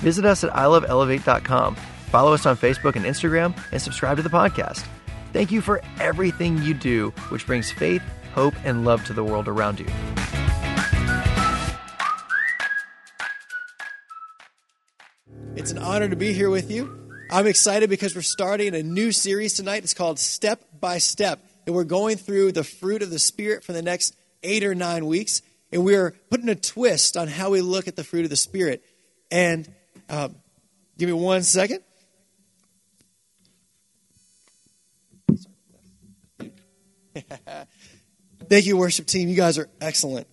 visit us at iloveelevate.com, follow us on Facebook and Instagram, and subscribe to the podcast. Thank you for everything you do, which brings faith, hope, and love to the world around you. It's an honor to be here with you. I'm excited because we're starting a new series tonight. It's called Step by Step. And we're going through the fruit of the Spirit for the next eight or nine weeks. And we're putting a twist on how we look at the fruit of the Spirit. And um, give me one second. Thank you, worship team. You guys are excellent.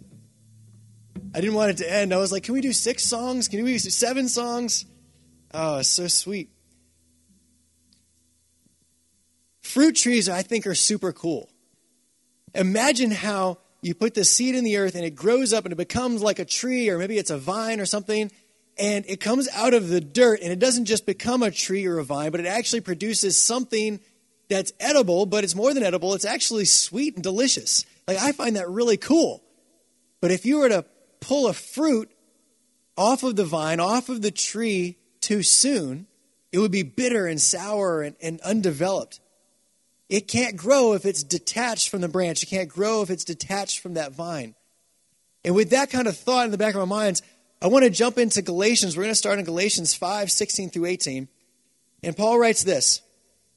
I didn't want it to end. I was like, can we do six songs? Can we do seven songs? Oh, so sweet. Fruit trees, I think, are super cool. Imagine how you put the seed in the earth and it grows up and it becomes like a tree, or maybe it's a vine or something, and it comes out of the dirt and it doesn't just become a tree or a vine, but it actually produces something that's edible, but it's more than edible, it's actually sweet and delicious. Like, I find that really cool. But if you were to pull a fruit off of the vine, off of the tree too soon, it would be bitter and sour and, and undeveloped. It can't grow if it's detached from the branch. It can't grow if it's detached from that vine. And with that kind of thought in the back of our minds, I want to jump into Galatians. We're going to start in Galatians 5 16 through 18. And Paul writes this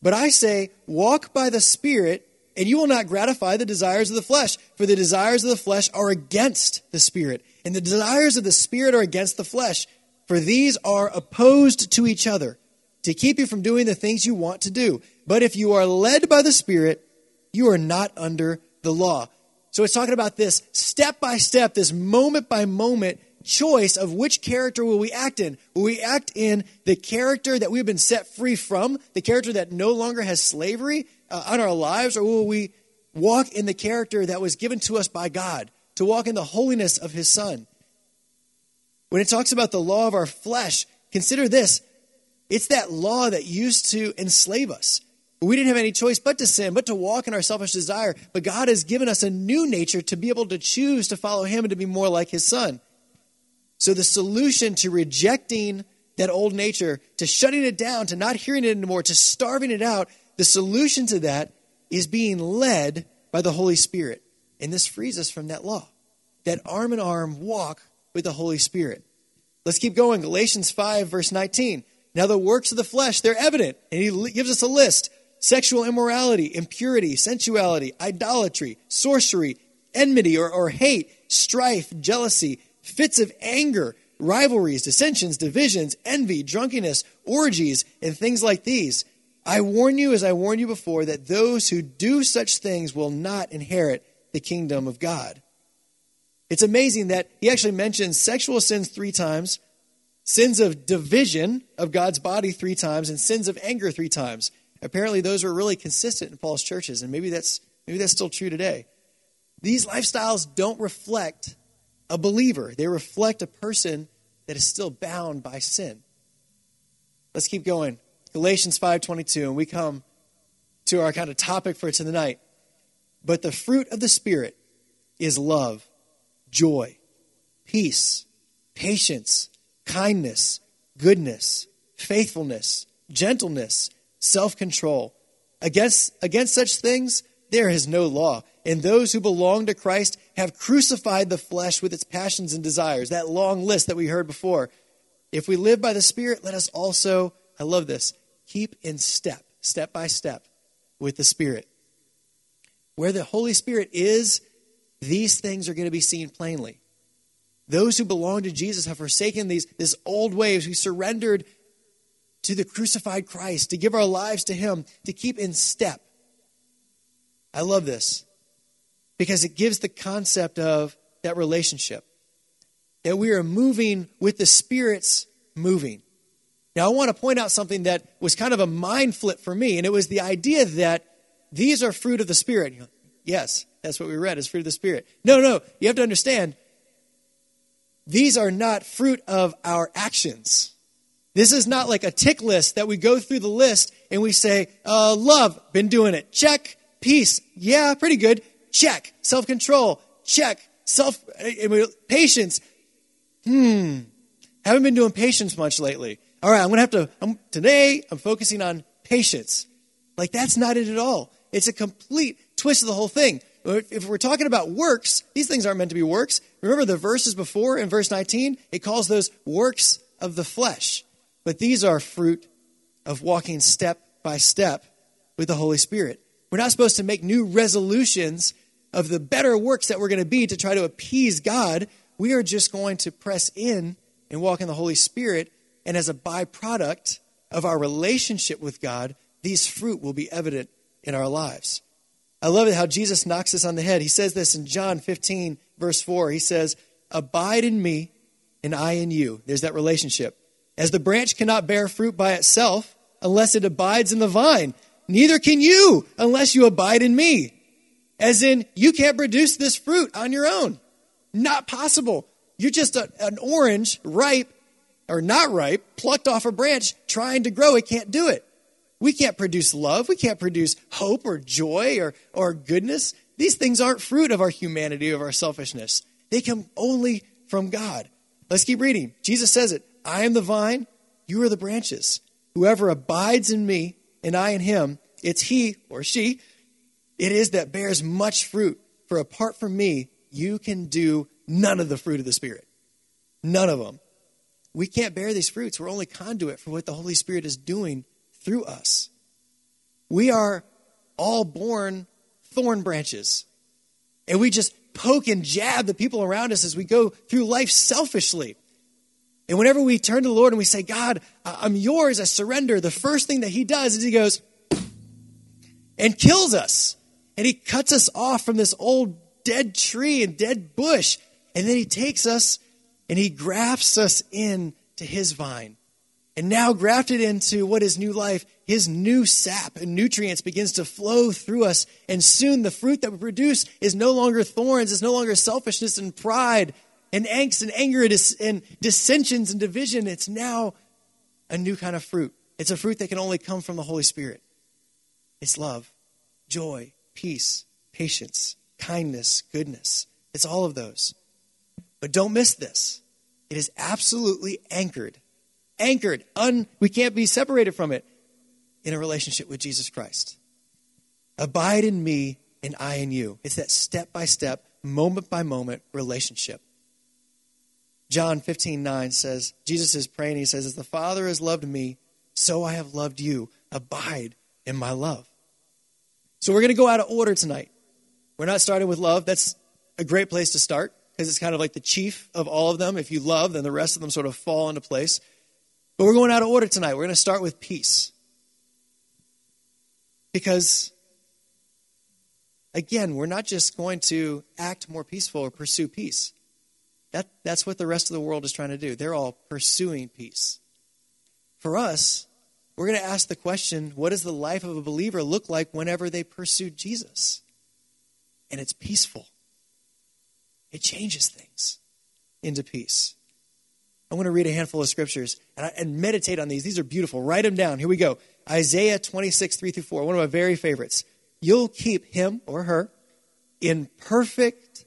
But I say, walk by the Spirit, and you will not gratify the desires of the flesh. For the desires of the flesh are against the Spirit, and the desires of the Spirit are against the flesh. For these are opposed to each other to keep you from doing the things you want to do. But if you are led by the Spirit, you are not under the law. So it's talking about this step by step, this moment by moment choice of which character will we act in. Will we act in the character that we've been set free from, the character that no longer has slavery uh, on our lives, or will we walk in the character that was given to us by God, to walk in the holiness of His Son? When it talks about the law of our flesh, consider this it's that law that used to enslave us. We didn't have any choice but to sin, but to walk in our selfish desire. But God has given us a new nature to be able to choose to follow Him and to be more like His Son. So the solution to rejecting that old nature, to shutting it down, to not hearing it anymore, to starving it out, the solution to that is being led by the Holy Spirit. And this frees us from that law, that arm in arm walk with the Holy Spirit. Let's keep going. Galatians 5, verse 19. Now, the works of the flesh, they're evident. And he gives us a list sexual immorality, impurity, sensuality, idolatry, sorcery, enmity or, or hate, strife, jealousy, fits of anger, rivalries, dissensions, divisions, envy, drunkenness, orgies, and things like these. I warn you, as I warned you before, that those who do such things will not inherit the kingdom of God. It's amazing that he actually mentions sexual sins three times, sins of division of God's body three times, and sins of anger three times. Apparently, those were really consistent in Paul's churches, and maybe that's, maybe that's still true today. These lifestyles don't reflect a believer, they reflect a person that is still bound by sin. Let's keep going. Galatians 5:22 and we come to our kind of topic for tonight. But the fruit of the spirit is love, joy, peace, patience, kindness, goodness, faithfulness, gentleness, self-control. Against against such things there is no law. And those who belong to Christ have crucified the flesh with its passions and desires. That long list that we heard before. If we live by the Spirit, let us also, I love this, keep in step, step by step, with the Spirit. Where the Holy Spirit is, these things are going to be seen plainly. Those who belong to Jesus have forsaken these this old ways. We surrendered to the crucified Christ, to give our lives to Him, to keep in step. I love this because it gives the concept of that relationship that we are moving with the Spirit's moving. Now, I want to point out something that was kind of a mind flip for me, and it was the idea that these are fruit of the Spirit. Like, yes, that's what we read is fruit of the Spirit. No, no, you have to understand, these are not fruit of our actions. This is not like a tick list that we go through the list and we say, uh, love, been doing it. Check. Peace. Yeah, pretty good. Check. Self control. Check. Self, patience. Hmm. Haven't been doing patience much lately. All right, I'm going to have to, I'm, today I'm focusing on patience. Like, that's not it at all. It's a complete twist of the whole thing. If we're talking about works, these things aren't meant to be works. Remember the verses before in verse 19? It calls those works of the flesh. But these are fruit of walking step by step with the Holy Spirit. We're not supposed to make new resolutions of the better works that we're going to be to try to appease God. We are just going to press in and walk in the Holy Spirit. And as a byproduct of our relationship with God, these fruit will be evident in our lives. I love it how Jesus knocks us on the head. He says this in John 15, verse 4. He says, Abide in me, and I in you. There's that relationship. As the branch cannot bear fruit by itself unless it abides in the vine, neither can you unless you abide in me. As in, you can't produce this fruit on your own. Not possible. You're just a, an orange, ripe, or not ripe, plucked off a branch, trying to grow. It can't do it. We can't produce love. We can't produce hope or joy or, or goodness. These things aren't fruit of our humanity, of our selfishness. They come only from God. Let's keep reading. Jesus says it I am the vine, you are the branches. Whoever abides in me and I in him, it's he or she, it is that bears much fruit. For apart from me, you can do none of the fruit of the Spirit. None of them. We can't bear these fruits. We're only conduit for what the Holy Spirit is doing through us. We are all born thorn branches. And we just poke and jab the people around us as we go through life selfishly. And whenever we turn to the Lord and we say, God, I'm yours, I surrender, the first thing that He does is He goes and kills us. And He cuts us off from this old dead tree and dead bush. And then He takes us and He grafts us in to His vine and now grafted into what is new life, his new sap and nutrients begins to flow through us. And soon the fruit that we produce is no longer thorns, it's no longer selfishness and pride and angst and anger and dissensions and division. It's now a new kind of fruit. It's a fruit that can only come from the Holy Spirit. It's love, joy, peace, patience, kindness, goodness. It's all of those. But don't miss this. It is absolutely anchored anchored, un, we can't be separated from it in a relationship with Jesus Christ. Abide in me and I in you. It's that step by step, moment by moment relationship. John 15, 9 says, Jesus is praying, he says, As the Father has loved me, so I have loved you. Abide in my love. So we're going to go out of order tonight. We're not starting with love. That's a great place to start because it's kind of like the chief of all of them. If you love, then the rest of them sort of fall into place. But we're going out of order tonight. We're going to start with peace. Because, again, we're not just going to act more peaceful or pursue peace. That, that's what the rest of the world is trying to do. They're all pursuing peace. For us, we're going to ask the question what does the life of a believer look like whenever they pursue Jesus? And it's peaceful, it changes things into peace. I want to read a handful of scriptures and, and meditate on these. These are beautiful. Write them down. Here we go. Isaiah 26, 3 through 4, one of my very favorites. You'll keep him or her in perfect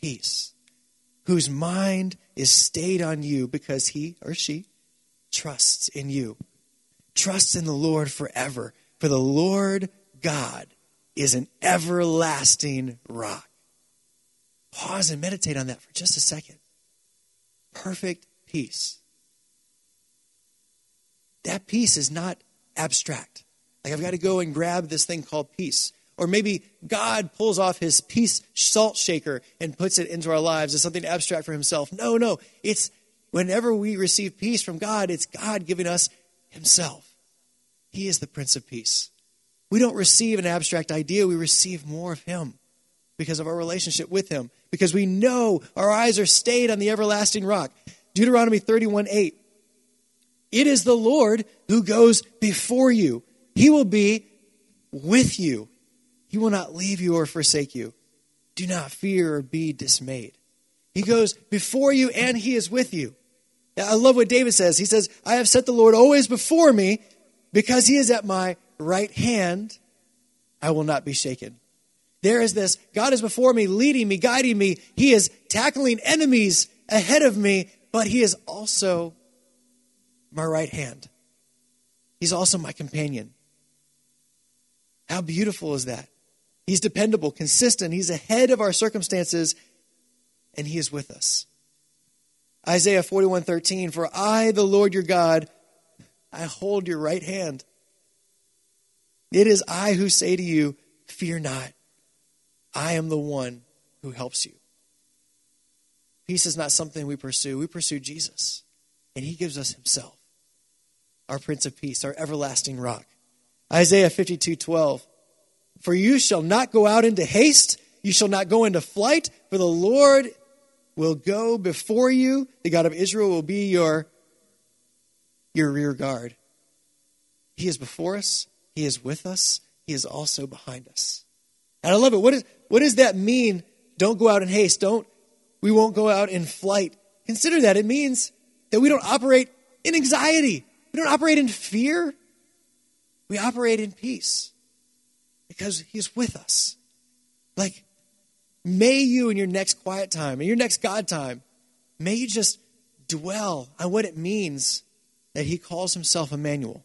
peace, whose mind is stayed on you because he or she trusts in you. Trusts in the Lord forever, for the Lord God is an everlasting rock. Pause and meditate on that for just a second. Perfect peace. That peace is not abstract. Like I've got to go and grab this thing called peace. Or maybe God pulls off his peace salt shaker and puts it into our lives as something abstract for himself. No, no. It's whenever we receive peace from God, it's God giving us himself. He is the Prince of Peace. We don't receive an abstract idea, we receive more of him because of our relationship with him, because we know our eyes are stayed on the everlasting rock. Deuteronomy 31 8. It is the Lord who goes before you. He will be with you. He will not leave you or forsake you. Do not fear or be dismayed. He goes before you and he is with you. I love what David says. He says, I have set the Lord always before me because he is at my right hand. I will not be shaken. There is this God is before me, leading me, guiding me. He is tackling enemies ahead of me, but he is also my right hand. He's also my companion. How beautiful is that? He's dependable, consistent. He's ahead of our circumstances, and He is with us. Isaiah 41:13 For I, the Lord your God, I hold your right hand. It is I who say to you, Fear not. I am the one who helps you. Peace is not something we pursue. We pursue Jesus, and He gives us Himself, our Prince of Peace, our everlasting rock. Isaiah 52:12 For you shall not go out into haste, you shall not go into flight, for the Lord will go before you. The God of Israel will be your, your rear guard. He is before us, He is with us, He is also behind us. And I love it. What, is, what does that mean? Don't go out in haste. Don't, we won't go out in flight. Consider that. It means that we don't operate in anxiety. We don't operate in fear. We operate in peace because He's with us. Like, may you in your next quiet time, in your next God time, may you just dwell on what it means that He calls Himself Emmanuel,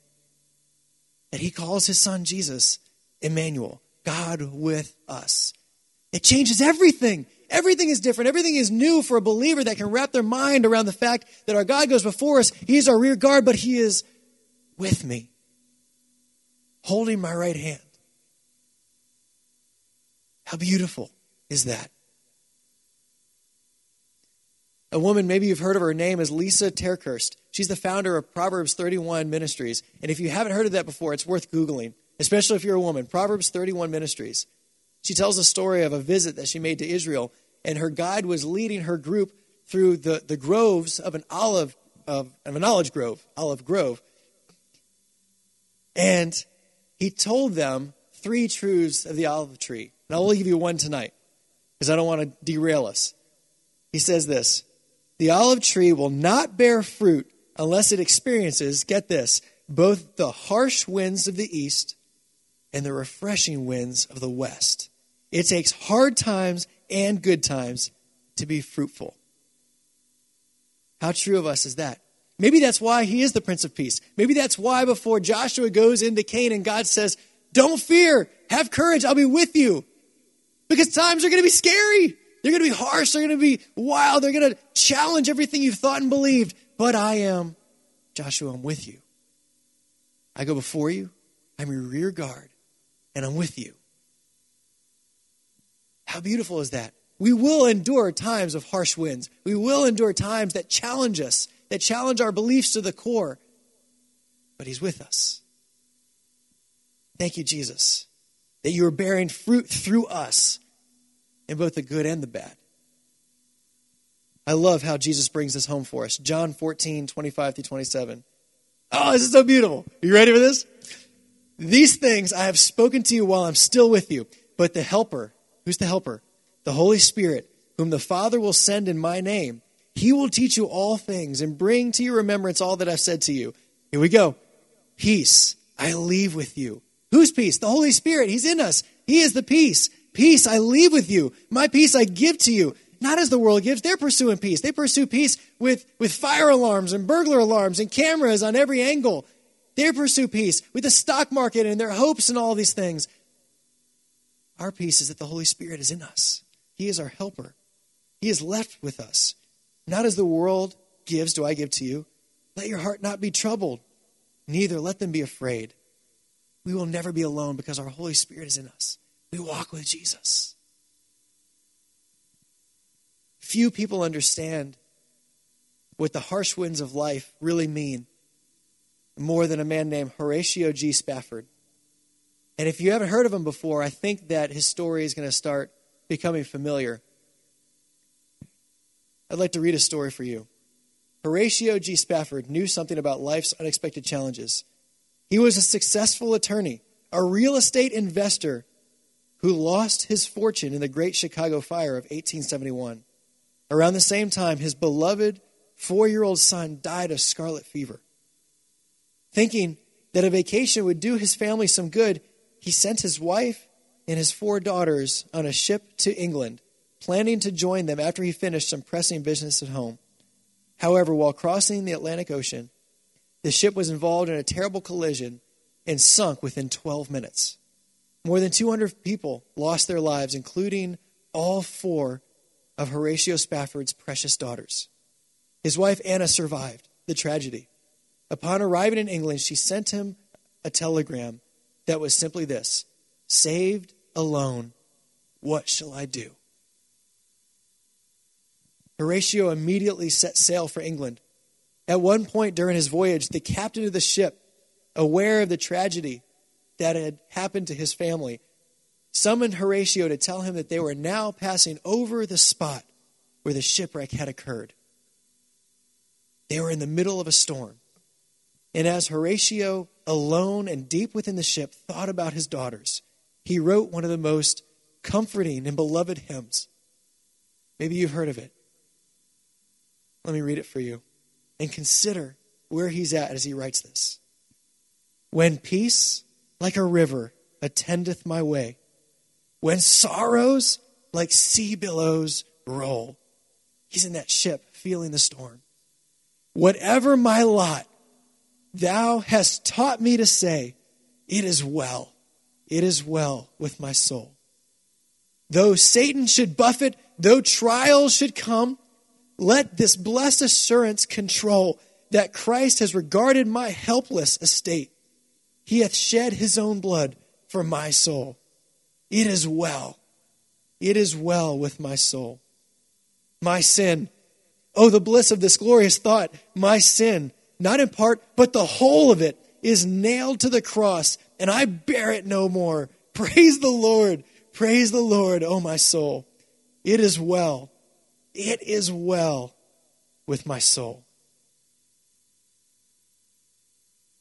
that He calls His Son Jesus Emmanuel, God with us. It changes everything. Everything is different. Everything is new for a believer that can wrap their mind around the fact that our God goes before us. He is our rear guard, but He is with me, holding my right hand. How beautiful is that? A woman, maybe you've heard of her name, is Lisa TerKeurst. She's the founder of Proverbs 31 Ministries. And if you haven't heard of that before, it's worth Googling, especially if you're a woman. Proverbs 31 Ministries. She tells a story of a visit that she made to Israel, and her guide was leading her group through the, the groves of an olive of, of an olive grove, olive grove. And he told them three truths of the olive tree. And I'll only give you one tonight because I don't want to derail us. He says this The olive tree will not bear fruit unless it experiences, get this, both the harsh winds of the east and the refreshing winds of the west. It takes hard times and good times to be fruitful. How true of us is that? Maybe that's why he is the Prince of Peace. Maybe that's why before Joshua goes into Canaan, God says, Don't fear, have courage, I'll be with you. Because times are going to be scary. They're going to be harsh. They're going to be wild. They're going to challenge everything you've thought and believed. But I am, Joshua, I'm with you. I go before you. I'm your rear guard. And I'm with you. How beautiful is that? We will endure times of harsh winds. We will endure times that challenge us, that challenge our beliefs to the core. But He's with us. Thank you, Jesus that you are bearing fruit through us in both the good and the bad. I love how Jesus brings this home for us. John 14, 25 through 27. Oh, this is so beautiful. Are you ready for this? These things I have spoken to you while I'm still with you. But the Helper, who's the Helper? The Holy Spirit, whom the Father will send in my name, he will teach you all things and bring to your remembrance all that I've said to you. Here we go. Peace I leave with you. Whose peace? The Holy Spirit. He's in us. He is the peace. Peace I leave with you. My peace I give to you. Not as the world gives. They're pursuing peace. They pursue peace with, with fire alarms and burglar alarms and cameras on every angle. They pursue peace with the stock market and their hopes and all these things. Our peace is that the Holy Spirit is in us. He is our helper. He is left with us. Not as the world gives, do I give to you. Let your heart not be troubled, neither let them be afraid we will never be alone because our Holy Spirit is in us. We walk with Jesus. Few people understand what the harsh winds of life really mean more than a man named Horatio G. Spafford. And if you haven't heard of him before, I think that his story is going to start becoming familiar. I'd like to read a story for you. Horatio G. Spafford knew something about life's unexpected challenges. He was a successful attorney, a real estate investor who lost his fortune in the Great Chicago Fire of 1871. Around the same time, his beloved four year old son died of scarlet fever. Thinking that a vacation would do his family some good, he sent his wife and his four daughters on a ship to England, planning to join them after he finished some pressing business at home. However, while crossing the Atlantic Ocean, the ship was involved in a terrible collision and sunk within 12 minutes. More than 200 people lost their lives, including all four of Horatio Spafford's precious daughters. His wife Anna survived the tragedy. Upon arriving in England, she sent him a telegram that was simply this Saved alone, what shall I do? Horatio immediately set sail for England. At one point during his voyage, the captain of the ship, aware of the tragedy that had happened to his family, summoned Horatio to tell him that they were now passing over the spot where the shipwreck had occurred. They were in the middle of a storm. And as Horatio, alone and deep within the ship, thought about his daughters, he wrote one of the most comforting and beloved hymns. Maybe you've heard of it. Let me read it for you and consider where he's at as he writes this. When peace like a river attendeth my way, when sorrows like sea billows roll, he's in that ship feeling the storm. Whatever my lot, thou hast taught me to say, It is well, it is well with my soul. Though Satan should buffet, though trials should come, let this blessed assurance control that Christ has regarded my helpless estate. He hath shed his own blood for my soul. It is well. It is well with my soul. My sin. Oh, the bliss of this glorious thought. My sin, not in part, but the whole of it, is nailed to the cross, and I bear it no more. Praise the Lord. Praise the Lord, oh my soul. It is well. It is well with my soul.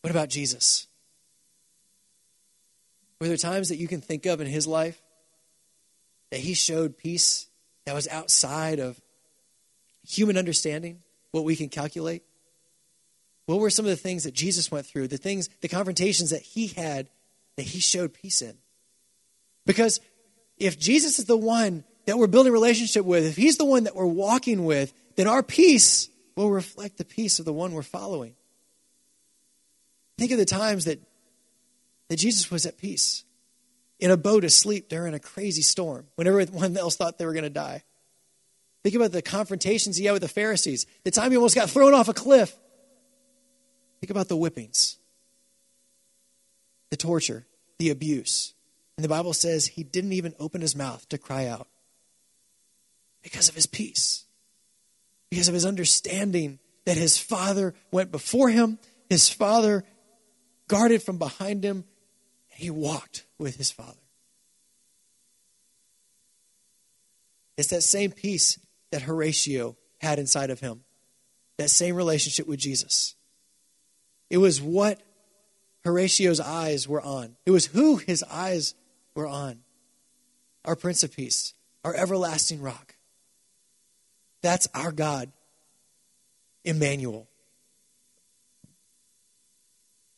What about Jesus? Were there times that you can think of in his life that he showed peace that was outside of human understanding, what we can calculate? What were some of the things that Jesus went through, the things, the confrontations that he had that he showed peace in? Because if Jesus is the one that we're building relationship with, if he's the one that we're walking with, then our peace will reflect the peace of the one we're following. Think of the times that, that Jesus was at peace in a boat asleep during a crazy storm when everyone else thought they were going to die. Think about the confrontations he had with the Pharisees, the time he almost got thrown off a cliff. Think about the whippings, the torture, the abuse. And the Bible says he didn't even open his mouth to cry out because of his peace, because of his understanding that his father went before him, his father guarded from behind him, and he walked with his father. It's that same peace that Horatio had inside of him, that same relationship with Jesus. It was what Horatio's eyes were on, it was who his eyes were on. Our Prince of Peace, our everlasting rock. That's our God, Emmanuel.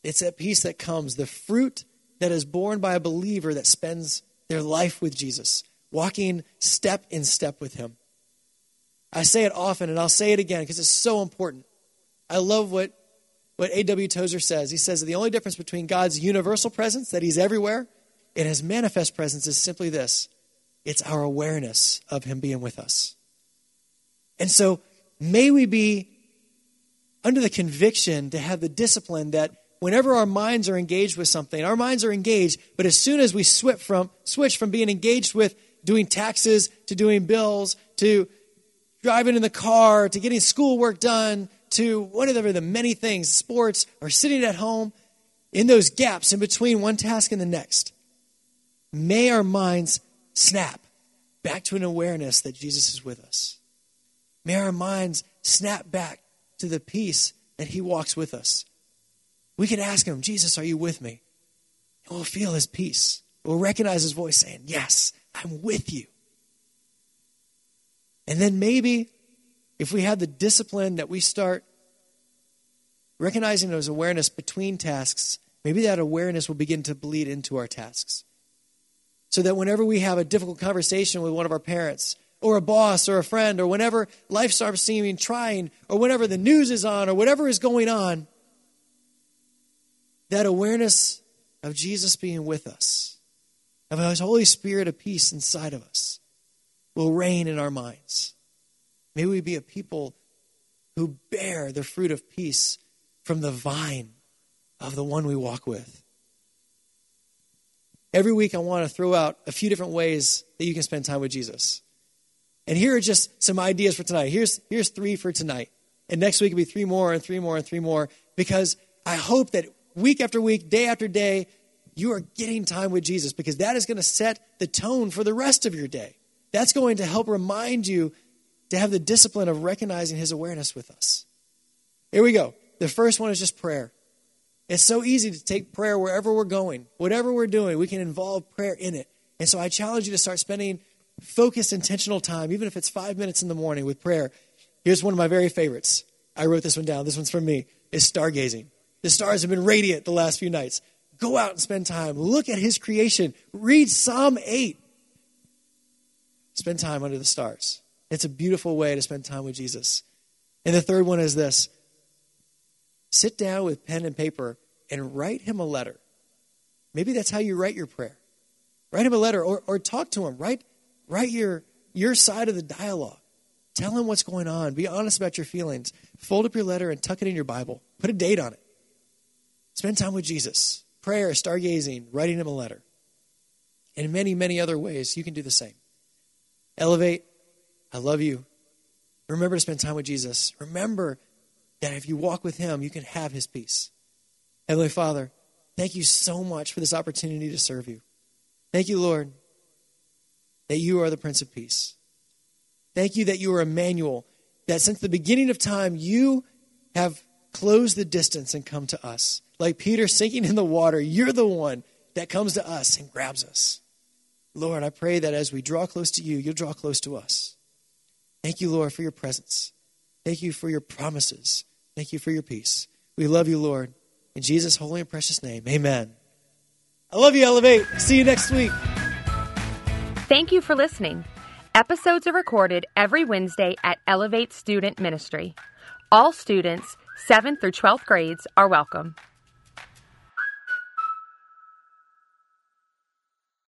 It's that peace that comes, the fruit that is born by a believer that spends their life with Jesus, walking step in step with Him. I say it often, and I'll say it again because it's so important. I love what, what A.W. Tozer says. He says that the only difference between God's universal presence, that He's everywhere, and His manifest presence is simply this it's our awareness of Him being with us. And so may we be under the conviction to have the discipline that whenever our minds are engaged with something, our minds are engaged, but as soon as we switch from, switch from being engaged with doing taxes to doing bills to driving in the car to getting schoolwork done to whatever the many things, sports, or sitting at home, in those gaps in between one task and the next, may our minds snap back to an awareness that Jesus is with us. May our minds snap back to the peace that He walks with us. We can ask Him, Jesus, are you with me? And we'll feel His peace. We'll recognize His voice saying, Yes, I'm with you. And then maybe if we have the discipline that we start recognizing those awareness between tasks, maybe that awareness will begin to bleed into our tasks. So that whenever we have a difficult conversation with one of our parents, or a boss, or a friend, or whenever life starts seeming trying, or whenever the news is on, or whatever is going on, that awareness of Jesus being with us, of His Holy Spirit of peace inside of us, will reign in our minds. May we be a people who bear the fruit of peace from the vine of the one we walk with. Every week, I want to throw out a few different ways that you can spend time with Jesus. And here are just some ideas for tonight. Here's, here's three for tonight. And next week will be three more and three more and three more because I hope that week after week, day after day, you are getting time with Jesus because that is going to set the tone for the rest of your day. That's going to help remind you to have the discipline of recognizing his awareness with us. Here we go. The first one is just prayer. It's so easy to take prayer wherever we're going, whatever we're doing, we can involve prayer in it. And so I challenge you to start spending focused, intentional time, even if it's five minutes in the morning with prayer. Here's one of my very favorites. I wrote this one down. This one's from me. Is stargazing. The stars have been radiant the last few nights. Go out and spend time. Look at his creation. Read Psalm 8. Spend time under the stars. It's a beautiful way to spend time with Jesus. And the third one is this sit down with pen and paper and write him a letter. Maybe that's how you write your prayer. Write him a letter or, or talk to him. Write, write your, your side of the dialogue. Tell him what's going on. Be honest about your feelings. Fold up your letter and tuck it in your Bible. Put a date on it. Spend time with Jesus. Prayer, stargazing, writing him a letter. And in many, many other ways, you can do the same. Elevate. I love you. Remember to spend time with Jesus. Remember that if you walk with him, you can have his peace. Heavenly Father, thank you so much for this opportunity to serve you. Thank you, Lord, that you are the Prince of Peace. Thank you that you are Emmanuel, that since the beginning of time, you have closed the distance and come to us. Like Peter sinking in the water, you're the one that comes to us and grabs us. Lord, I pray that as we draw close to you, you'll draw close to us. Thank you, Lord, for your presence. Thank you for your promises. Thank you for your peace. We love you, Lord. In Jesus' holy and precious name, amen. I love you, Elevate. See you next week. Thank you for listening. Episodes are recorded every Wednesday at Elevate Student Ministry. All students, 7th through 12th grades, are welcome.